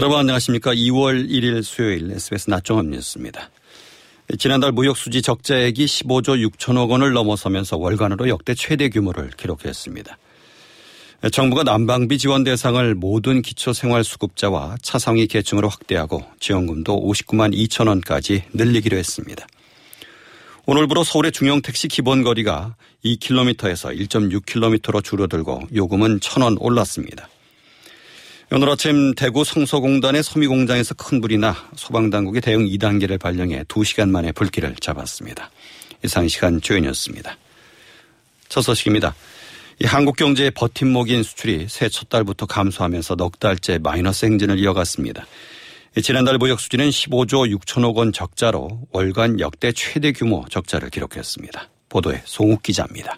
여러분 안녕하십니까. 2월 1일 수요일 SBS 낮종합 뉴스입니다. 지난달 무역수지 적자액이 15조 6천억 원을 넘어서면서 월간으로 역대 최대 규모를 기록했습니다. 정부가 난방비 지원 대상을 모든 기초생활수급자와 차상위 계층으로 확대하고 지원금도 59만 2천 원까지 늘리기로 했습니다. 오늘부로 서울의 중형 택시 기본거리가 2km에서 1.6km로 줄어들고 요금은 1,000원 올랐습니다. 오늘 아침 대구 성서공단의 섬유공장에서 큰 불이 나 소방당국이 대응 2단계를 발령해 2시간 만에 불길을 잡았습니다. 이상 시간 조연이었습니다. 첫 소식입니다. 이 한국 경제의 버팀목인 수출이 새해 첫 달부터 감소하면서 넉 달째 마이너스 행진을 이어갔습니다. 지난달 무역 수지는 15조 6천억 원 적자로 월간 역대 최대 규모 적자를 기록했습니다. 보도에 송욱 기자입니다.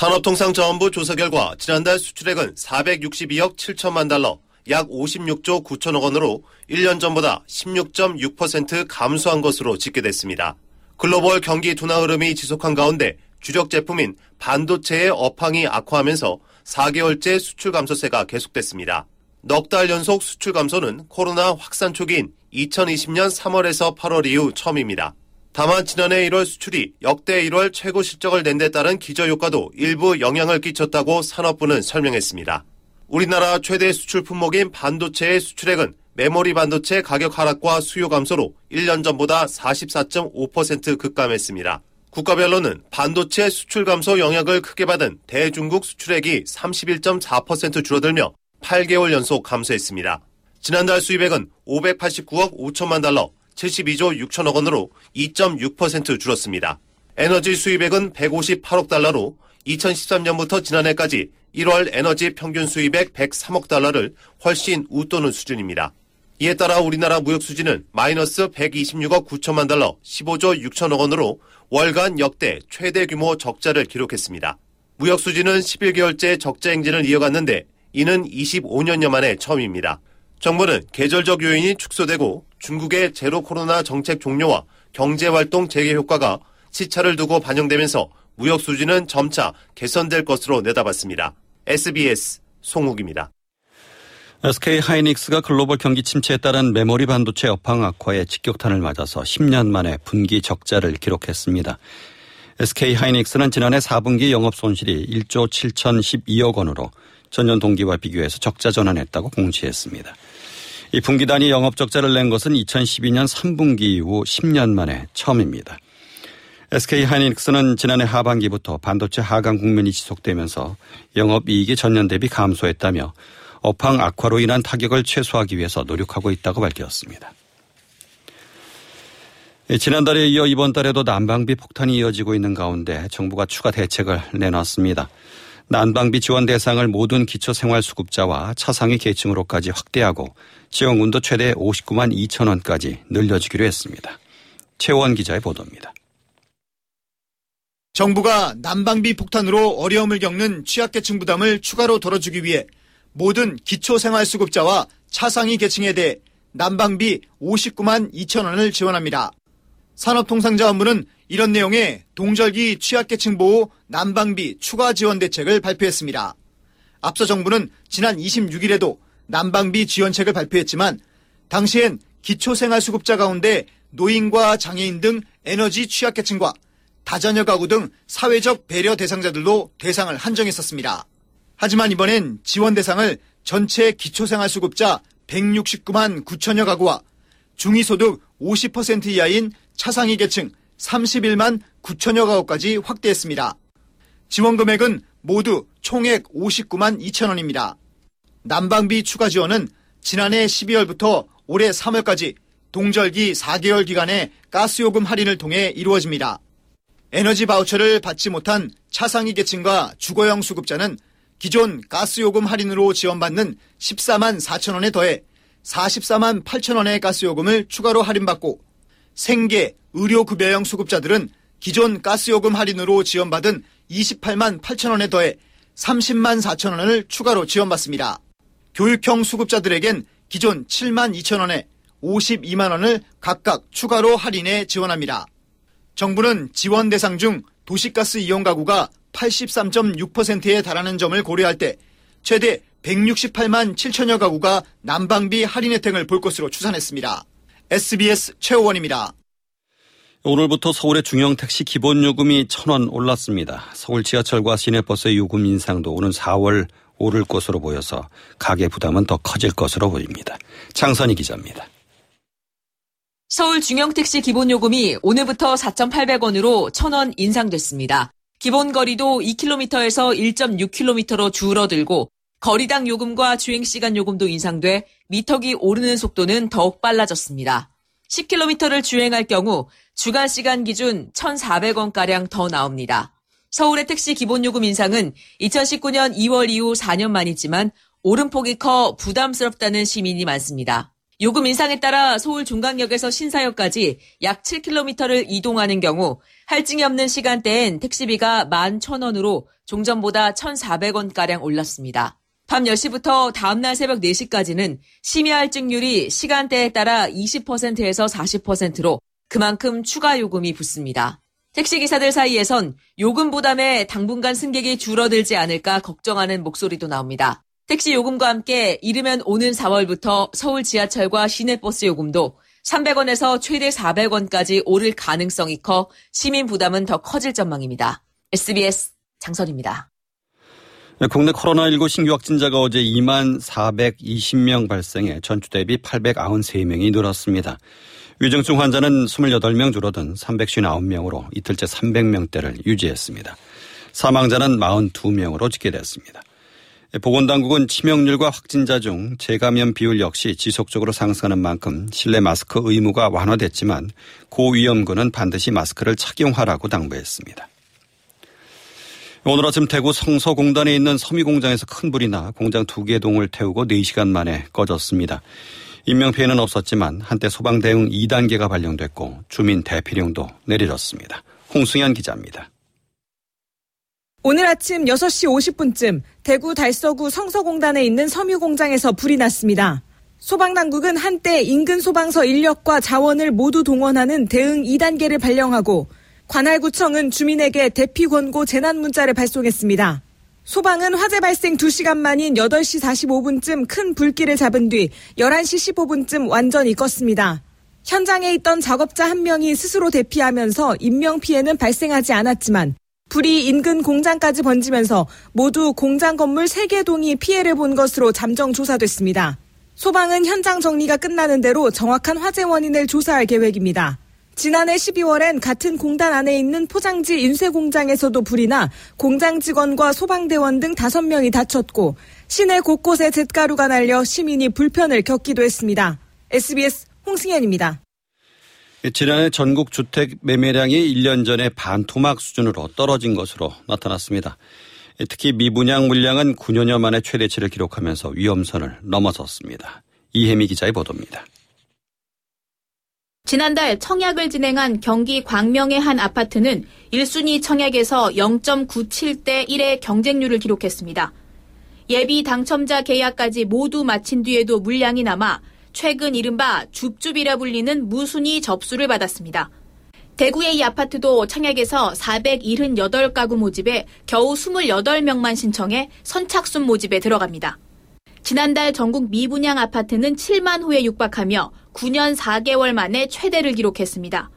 산업통상자원부 조사 결과 지난달 수출액은 462억 7천만 달러, 약 56조 9천억 원으로 1년 전보다 16.6% 감소한 것으로 집계됐습니다. 글로벌 경기 둔화 흐름이 지속한 가운데 주력 제품인 반도체의 업황이 악화하면서 4개월째 수출 감소세가 계속됐습니다. 넉 달 연속 수출 감소는 코로나 확산 초기인 2020년 3월에서 8월 이후 처음입니다. 다만 지난해 1월 수출이 역대 1월 최고 실적을 낸 데 따른 기저효과도 일부 영향을 끼쳤다고 산업부는 설명했습니다. 우리나라 최대 수출 품목인 반도체의 수출액은 메모리 반도체 가격 하락과 수요 감소로 1년 전보다 44.5% 급감했습니다. 국가별로는 반도체 수출 감소 영향을 크게 받은 대중국 수출액이 31.4% 줄어들며 8개월 연속 감소했습니다. 지난달 수입액은 589억 5천만 달러, 72조 6천억 원으로 2.6% 줄었습니다. 에너지 수입액은 158억 달러로 2013년부터 지난해까지 1월 에너지 평균 수입액 103억 달러를 훨씬 웃도는 수준입니다. 이에 따라 우리나라 무역 수지는 마이너스 126억 9천만 달러 15조 6천억 원으로 월간 역대 최대 규모 적자를 기록했습니다. 무역 수지는 11개월째 적자 행진을 이어갔는데 이는 25년여 만에 처음입니다. 정부는 계절적 요인이 축소되고 중국의 제로 코로나 정책 종료와 경제 활동 재개 효과가 시차를 두고 반영되면서 무역 수지는 점차 개선될 것으로 내다봤습니다. SBS 송욱입니다. SK 하이닉스가 글로벌 경기 침체에 따른 메모리 반도체 업황 악화에 직격탄을 맞아서 10년 만에 분기 적자를 기록했습니다. SK 하이닉스는 지난해 4분기 영업 손실이 1조 7,012억 원으로 전년 동기와 비교해서 적자 전환했다고 공시했습니다. 이 분기 단위 영업 적자를 낸 것은 2012년 3분기 이후 10년 만에 처음입니다. SK 하이닉스는 지난해 하반기부터 반도체 하강 국면이 지속되면서 영업 이익이 전년 대비 감소했다며 업황 악화로 인한 타격을 최소화하기 위해서 노력하고 있다고 밝혔습니다. 예, 지난달에 이어 이번 달에도 난방비 폭탄이 이어지고 있는 가운데 정부가 추가 대책을 내놨습니다. 난방비 지원 대상을 모든 기초생활수급자와 차상위 계층으로까지 확대하고 지원금도 최대 59만 2천 원까지 늘려주기로 했습니다. 최원 기자의 보도입니다. 정부가 난방비 폭탄으로 어려움을 겪는 취약계층 부담을 추가로 덜어주기 위해 모든 기초생활수급자와 차상위 계층에 대해 난방비 59만 2천 원을 지원합니다. 산업통상자원부는 이런 내용의 동절기 취약계층 보호 난방비 추가 지원 대책을 발표했습니다. 앞서 정부는 지난 26일에도 난방비 지원책을 발표했지만 당시엔 기초생활수급자 가운데 노인과 장애인 등 에너지 취약계층과 다자녀 가구 등 사회적 배려 대상자들도 대상을 한정했었습니다. 하지만 이번엔 지원 대상을 전체 기초생활수급자 169만 9천여 가구와 중위소득 50% 이하인 차상위 계층 31만 9천여 가구까지 확대했습니다. 지원 금액은 모두 총액 59만 2천 원입니다. 난방비 추가 지원은 지난해 12월부터 올해 3월까지 동절기 4개월 기간의 가스요금 할인을 통해 이루어집니다. 에너지 바우처를 받지 못한 차상위 계층과 주거형 수급자는 기존 가스요금 할인으로 지원받는 14만 4천 원에 더해 44만 8천 원의 가스요금을 추가로 할인받고 생계, 의료급여형 수급자들은 기존 가스요금 할인으로 지원받은 28만 8천 원에 더해 30만 4천 원을 추가로 지원받습니다. 교육형 수급자들에겐 기존 7만 2천 원에 52만 원을 각각 추가로 할인해 지원합니다. 정부는 지원 대상 중 도시가스 이용 가구가 83.6%에 달하는 점을 고려할 때 최대 168만 7천여 가구가 난방비 할인 혜택을 볼 것으로 추산했습니다. SBS 최호원입니다. 오늘부터 서울의 중형 택시 기본 요금이 천 원 올랐습니다. 서울 지하철과 시내버스의 요금 인상도 오는 4월 오를 것으로 보여서 가계 부담은 더 커질 것으로 보입니다. 장선희 기자입니다. 서울 중형택시 기본요금이 오늘부터 4,800원으로 1,000원 인상됐습니다. 기본 거리도 2km에서 1.6km로 줄어들고 거리당 요금과 주행시간 요금도 인상돼 미터기 오르는 속도는 더욱 빨라졌습니다. 10km를 주행할 경우 주간 시간 기준 1,400원가량 더 나옵니다. 서울의 택시 기본 요금 인상은 2019년 2월 이후 4년 만이지만 오름폭이 커 부담스럽다는 시민이 많습니다. 요금 인상에 따라 서울 종강역에서 신사역까지 약 7km를 이동하는 경우 할증이 없는 시간대엔 택시비가 11,000원으로 종전보다 1,400원가량 올랐습니다. 밤 10시부터 다음날 새벽 4시까지는 심야 할증률이 시간대에 따라 20%에서 40%로 그만큼 추가 요금이 붙습니다. 택시기사들 사이에선 요금 부담에 당분간 승객이 줄어들지 않을까 걱정하는 목소리도 나옵니다. 택시 요금과 함께 이르면 오는 4월부터 서울 지하철과 시내버스 요금도 300원에서 최대 400원까지 오를 가능성이 커 시민 부담은 더 커질 전망입니다. SBS 장선입니다. 네, 국내 코로나19 신규 확진자가 어제 2만 420명 발생해 전주 대비 893명이 늘었습니다. 위중증 환자는 28명 줄어든 359명으로 이틀째 300명대를 유지했습니다. 사망자는 42명으로 집계됐습니다. 보건당국은 치명률과 확진자 중 재감염 비율 역시 지속적으로 상승하는 만큼 실내 마스크 의무가 완화됐지만 고위험군은 반드시 마스크를 착용하라고 당부했습니다. 오늘 아침 대구 성서공단에 있는 섬유공장에서 큰 불이 나 공장 두 개 동을 태우고 4시간 만에 꺼졌습니다. 인명피해는 없었지만 한때 소방 대응 2단계가 발령됐고 주민 대피령도 내려졌습니다. 홍승현 기자입니다. 오늘 아침 6시 50분쯤 대구 달서구 성서공단에 있는 섬유공장에서 불이 났습니다. 소방당국은 한때 인근 소방서 인력과 자원을 모두 동원하는 대응 2단계를 발령하고 관할구청은 주민에게 대피 권고 재난 문자를 발송했습니다. 소방은 화재 발생 2시간 만인 8시 45분쯤 큰 불길을 잡은 뒤 11시 15분쯤 완전히 껐습니다. 현장에 있던 작업자 한 명이 스스로 대피하면서 인명피해는 발생하지 않았지만 불이 인근 공장까지 번지면서 모두 공장 건물 3개 동이 피해를 본 것으로 잠정 조사됐습니다. 소방은 현장 정리가 끝나는 대로 정확한 화재 원인을 조사할 계획입니다. 지난해 12월엔 같은 공단 안에 있는 포장지 인쇄 공장에서도 불이 나 공장 직원과 소방대원 등 5명이 다쳤고 시내 곳곳에 잿가루가 날려 시민이 불편을 겪기도 했습니다. SBS 홍승현입니다. 지난해 전국 주택 매매량이 1년 전에 반토막 수준으로 떨어진 것으로 나타났습니다. 특히 미분양 물량은 9년여 만에 최대치를 기록하면서 위험선을 넘어섰습니다. 이혜미 기자의 보도입니다. 지난달 청약을 진행한 경기 광명의 한 아파트는 1순위 청약에서 0.97대 1의 경쟁률을 기록했습니다. 예비 당첨자 계약까지 모두 마친 뒤에도 물량이 남아 최근 이른바 줍줍이라 불리는 무순위 접수를 받았습니다. 대구의 이 아파트도 청약에서 478가구 모집에 겨우 28명만 신청해 선착순 모집에 들어갑니다. 지난달 전국 미분양 아파트는 7만 호에 육박하며 9년 4개월 만에 최대를 기록했습니다.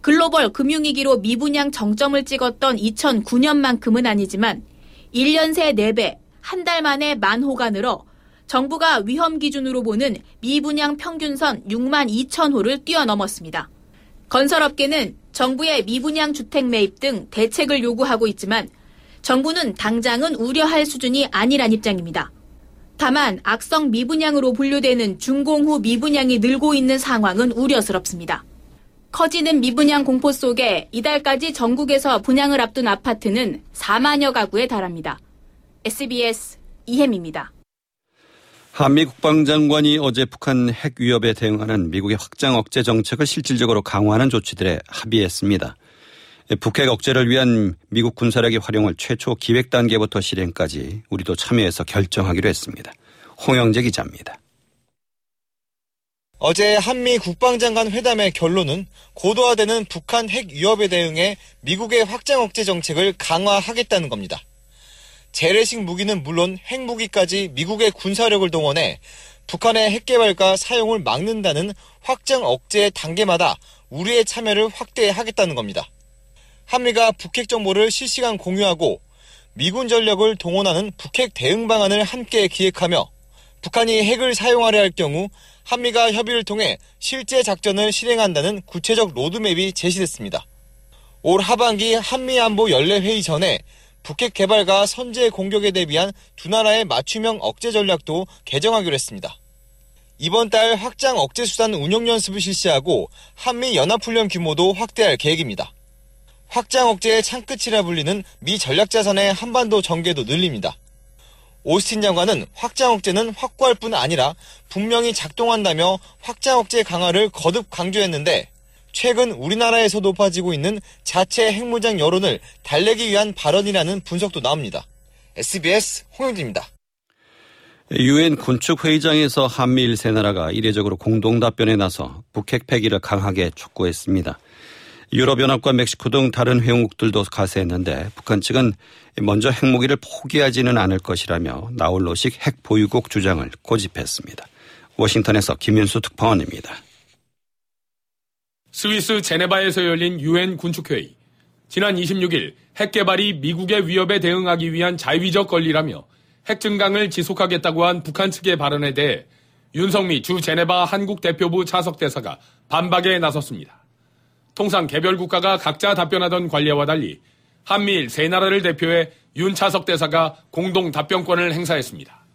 글로벌 금융위기로 미분양 정점을 찍었던 2009년만큼은 아니지만 1년 새 4배, 한 달 만에 만 호가 늘어 정부가 위험 기준으로 보는 미분양 평균선 6만 2천 호를 뛰어넘었습니다. 건설업계는 정부의 미분양 주택 매입 등 대책을 요구하고 있지만 정부는 당장은 우려할 수준이 아니란 입장입니다. 다만 악성 미분양으로 분류되는 준공후 미분양이 늘고 있는 상황은 우려스럽습니다. 커지는 미분양 공포 속에 이달까지 전국에서 분양을 앞둔 아파트는 4만여 가구에 달합니다. SBS 이혜미입니다. 한미 국방장관이 어제 북한 핵 위협에 대응하는 미국의 확장 억제 정책을 실질적으로 강화하는 조치들에 합의했습니다. 북핵 억제를 위한 미국 군사력의 활용을 최초 기획 단계부터 실행까지 우리도 참여해서 결정하기로 했습니다. 홍영재 기자입니다. 어제 한미 국방장관 회담의 결론은 고도화되는 북한 핵 위협에 대응해 미국의 확장 억제 정책을 강화하겠다는 겁니다. 재래식 무기는 물론 핵무기까지 미국의 군사력을 동원해 북한의 핵개발과 사용을 막는다는 확장 억제 단계마다 우리의 참여를 확대하겠다는 겁니다. 한미가 북핵 정보를 실시간 공유하고 미군 전력을 동원하는 북핵 대응 방안을 함께 기획하며 북한이 핵을 사용하려 할 경우 한미가 협의를 통해 실제 작전을 실행한다는 구체적 로드맵이 제시됐습니다. 올 하반기 한미 안보 연례 회의 전에 북핵 개발과 선제 공격에 대비한 두 나라의 맞춤형 억제 전략도 개정하기로 했습니다. 이번 달 확장 억제 수단 운용 연습을 실시하고 한미 연합 훈련 규모도 확대할 계획입니다. 확장 억제의 창끝이라 불리는 미 전략자산의 한반도 전개도 늘립니다. 오스틴 장관은 확장 억제는 확고할 뿐 아니라 분명히 작동한다며 확장 억제 강화를 거듭 강조했는데 최근 우리나라에서 높아지고 있는 자체 핵무장 여론을 달래기 위한 발언이라는 분석도 나옵니다. SBS 홍영진입니다. 유엔 군축 회의장에서 한미일 세 나라가 이례적으로 공동 답변에 나서 북핵 폐기를 강하게 촉구했습니다. 유럽연합과 멕시코 등 다른 회원국들도 가세했는데 북한 측은 먼저 핵무기를 포기하지는 않을 것이라며 나홀로식 핵 보유국 주장을 고집했습니다. 워싱턴에서 김윤수 특파원입니다. 스위스 제네바에서 열린 유엔 군축회의. 지난 26일 핵 개발이 미국의 위협에 대응하기 위한 자위적 권리라며 핵 증강을 지속하겠다고 한 북한 측의 발언에 대해 윤성미 주 제네바 한국 대표부 차석 대사가 반박에 나섰습니다. 통상 개별 국가가 각자 답변하던 관례와 달리 한미일 세 나라를 대표해 윤차석 대사가 공동 답변권을 행사했습니다.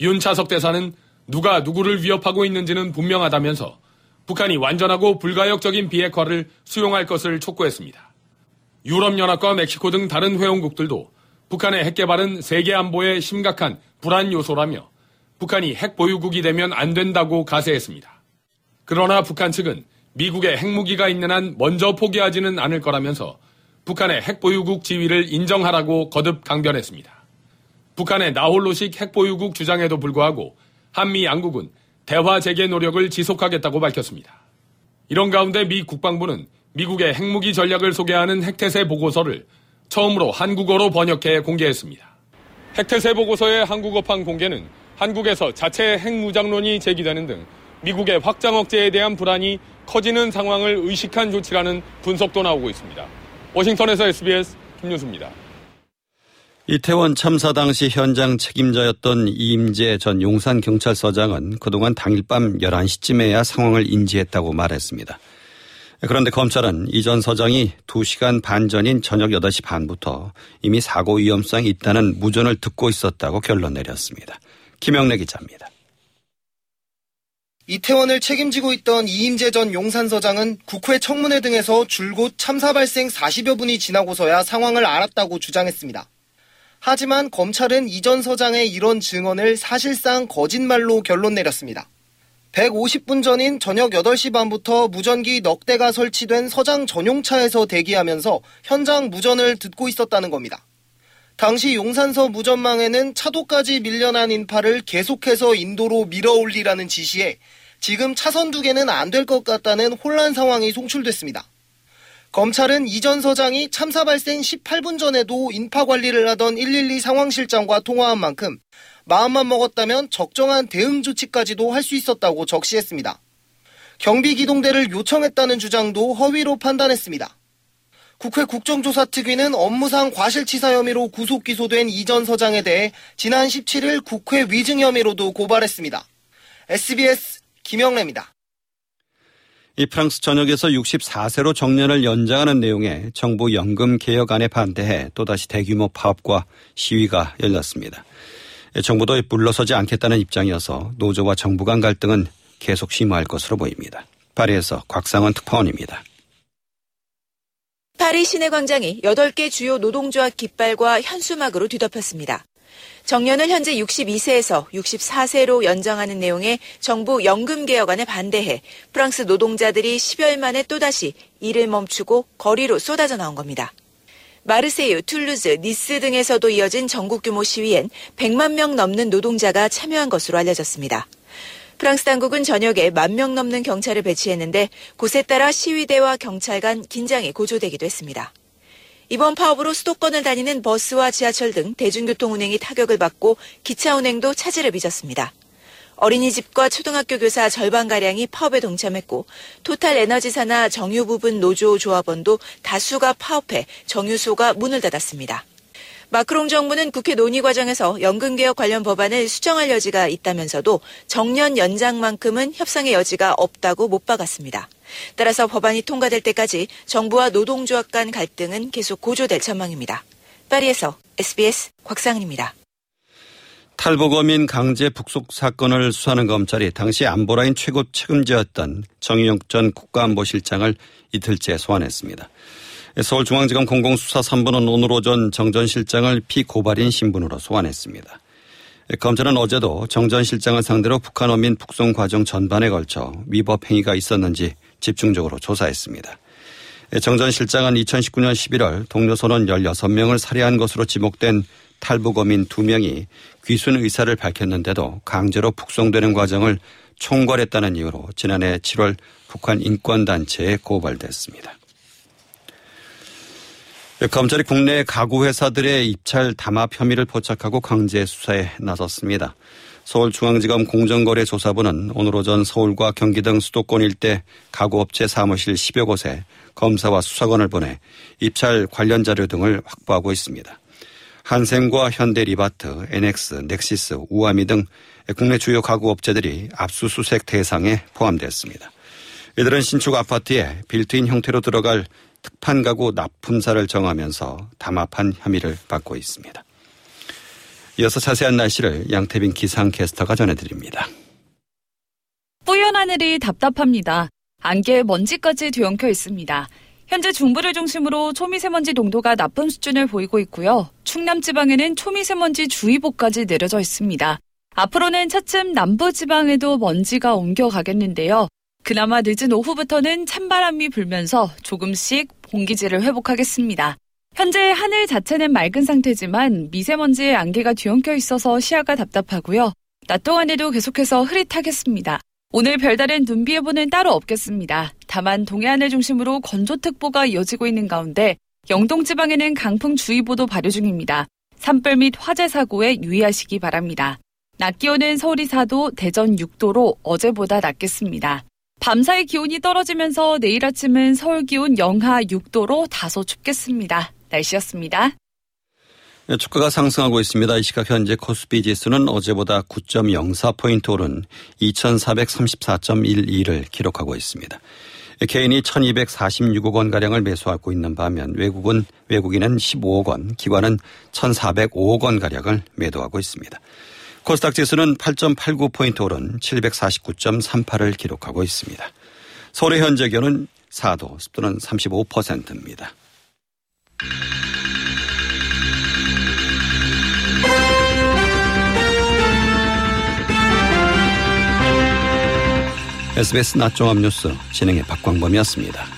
윤차석 대사는 누가 누구를 위협하고 있는지는 분명하다면서 북한이 완전하고 불가역적인 비핵화를 수용할 것을 촉구했습니다. 유럽연합과 멕시코 등 다른 회원국들도 북한의 핵 개발은 세계 안보에 심각한 불안 요소라며 북한이 핵 보유국이 되면 안 된다고 가세했습니다. 그러나 북한 측은 미국의 핵무기가 있는 한 먼저 포기하지는 않을 거라면서 북한의 핵보유국 지위를 인정하라고 거듭 강변했습니다. 북한의 나홀로식 핵보유국 주장에도 불구하고 한미 양국은 대화 재개 노력을 지속하겠다고 밝혔습니다. 이런 가운데 미 국방부는 미국의 핵무기 전략을 소개하는 핵태세 보고서를 처음으로 한국어로 번역해 공개했습니다. 핵태세 보고서의 한국어판 공개는 한국에서 자체 핵무장론이 제기되는 등 미국의 확장 억제에 대한 불안이 커지는 상황을 의식한 조치라는 분석도 나오고 있습니다. 워싱턴에서 SBS 김윤수입니다. 이태원 참사 당시 현장 책임자였던 이임재 전 용산경찰서장은 그동안 당일 밤 11시쯤에야 상황을 인지했다고 말했습니다. 그런데 검찰은 이 전 서장이 2시간 반 전인 저녁 8시 반부터 이미 사고 위험성이 있다는 무전을 듣고 있었다고 결론 내렸습니다. 김영래 기자입니다. 이태원을 책임지고 있던 이임재 전 용산서장은 국회 청문회 등에서 줄곧 참사 발생 40여 분이 지나고서야 상황을 알았다고 주장했습니다. 하지만 검찰은 이 전 서장의 이런 증언을 사실상 거짓말로 결론 내렸습니다. 150분 전인 저녁 8시 반부터 무전기 넉 대가 설치된 서장 전용차에서 대기하면서 현장 무전을 듣고 있었다는 겁니다. 당시 용산서 무전망에는 차도까지 밀려난 인파를 계속해서 인도로 밀어 올리라는 지시에 지금 차선 두 개는 안 될 것 같다는 혼란 상황이 송출됐습니다. 검찰은 이전 서장이 참사 발생 18분 전에도 인파 관리를 하던 112 상황실장과 통화한 만큼 마음만 먹었다면 적정한 대응 조치까지도 할 수 있었다고 적시했습니다. 경비 기동대를 요청했다는 주장도 허위로 판단했습니다. 국회 국정조사특위는 업무상 과실치사 혐의로 구속 기소된 이전 서장에 대해 지난 17일 국회 위증 혐의로도 고발했습니다. SBS 김영래입니다. 이 프랑스 전역에서 64세로 정년을 연장하는 내용의 정부 연금 개혁안에 반대해 또다시 대규모 파업과 시위가 열렸습니다. 정부도 물러서지 않겠다는 입장이어서 노조와 정부 간 갈등은 계속 심화할 것으로 보입니다. 파리에서 곽상원 특파원입니다. 파리 시내 광장이 8개 주요 노동조합 깃발과 현수막으로 뒤덮였습니다. 정년을 현재 62세에서 64세로 연장하는 내용의 정부 연금 개혁안에 반대해 프랑스 노동자들이 10여일 만에 또다시 일을 멈추고 거리로 쏟아져 나온 겁니다. 마르세유, 툴루즈, 니스 등에서도 이어진 전국 규모 시위엔 100만 명 넘는 노동자가 참여한 것으로 알려졌습니다. 프랑스 당국은 저녁에 만 명 넘는 경찰을 배치했는데 곳에 따라 시위대와 경찰 간 긴장이 고조되기도 했습니다. 이번 파업으로 수도권을 다니는 버스와 지하철 등 대중교통 운행이 타격을 받고 기차 운행도 차질을 빚었습니다. 어린이집과 초등학교 교사 절반가량이 파업에 동참했고 토탈 에너지사나 정유 부분 노조 조합원도 다수가 파업해 정유소가 문을 닫았습니다. 마크롱 정부는 국회 논의 과정에서 연금 개혁 관련 법안을 수정할 여지가 있다면서도 정년 연장만큼은 협상의 여지가 없다고 못 박았습니다. 따라서 법안이 통과될 때까지 정부와 노동조합 간 갈등은 계속 고조될 전망입니다. 파리에서 SBS 곽상은입니다. 탈북어민 강제 북속 사건을 수사하는 검찰이 당시 안보라인 최고 책임자였던 정의용 전 국가안보실장을 이틀째 소환했습니다. 서울중앙지검 공공수사 3부는 오늘 오전 정 전 실장을 피고발인 신분으로 소환했습니다. 검찰은 어제도 정 전 실장을 상대로 북한 어민 북송 과정 전반에 걸쳐 위법 행위가 있었는지 집중적으로 조사했습니다. 정 전 실장은 2019년 11월 동료 선원 16명을 살해한 것으로 지목된 탈북 어민 2명이 귀순 의사를 밝혔는데도 강제로 북송되는 과정을 총괄했다는 이유로 지난해 7월 북한 인권단체에 고발됐습니다. 검찰이 국내 가구 회사들의 입찰 담합 혐의를 포착하고 강제 수사에 나섰습니다. 서울중앙지검 공정거래조사부는 오늘 오전 서울과 경기 등 수도권 일대 가구업체 사무실 10여 곳에 검사와 수사관을 보내 입찰 관련 자료 등을 확보하고 있습니다. 한샘과 현대리바트, 에넥스, 넥시스, 우아미 등 국내 주요 가구 업체들이 압수수색 대상에 포함됐습니다. 이들은 신축 아파트에 빌트인 형태로 들어갈 특판 가구 납품사를 정하면서 담합한 혐의를 받고 있습니다. 이어서 자세한 날씨를 양태빈 기상캐스터가 전해드립니다. 뿌연 하늘이 답답합니다. 안개에 먼지까지 뒤엉켜 있습니다. 현재 중부를 중심으로 초미세먼지 농도가 나쁨 수준을 보이고 있고요. 충남 지방에는 초미세먼지 주의보까지 내려져 있습니다. 앞으로는 차츰 남부 지방에도 먼지가 옮겨가겠는데요. 그나마 늦은 오후부터는 찬바람이 불면서 조금씩 공기질을 회복하겠습니다. 현재 하늘 자체는 맑은 상태지만 미세먼지의 안개가 뒤엉켜 있어서 시야가 답답하고요. 낮 동안에도 계속해서 흐릿하겠습니다. 오늘 별다른 눈비 예보는 따로 없겠습니다. 다만 동해안을 중심으로 건조특보가 이어지고 있는 가운데 영동 지방에는 강풍주의보도 발효 중입니다. 산불 및 화재 사고에 유의하시기 바랍니다. 낮 기온은 서울이 4도, 대전 6도로 어제보다 낮겠습니다. 밤사이 기온이 떨어지면서 내일 아침은 서울 기온 영하 6도로 다소 춥겠습니다. 날씨였습니다. 네, 주가가 상승하고 있습니다. 이 시각 현재 코스피 지수는 어제보다 9.04포인트 오른 2434.12를 기록하고 있습니다. 개인이 1246억 원가량을 매수하고 있는 반면 외국은, 외국인은 15억 원, 기관은 1405억 원가량을 매도하고 있습니다. 코스닥 지수는 8.89포인트 오른 749.38을 기록하고 있습니다. 서울의 현재 기온은 4도, 습도는 35%입니다. SBS 낮종합 뉴스 진행의 박광범이었습니다.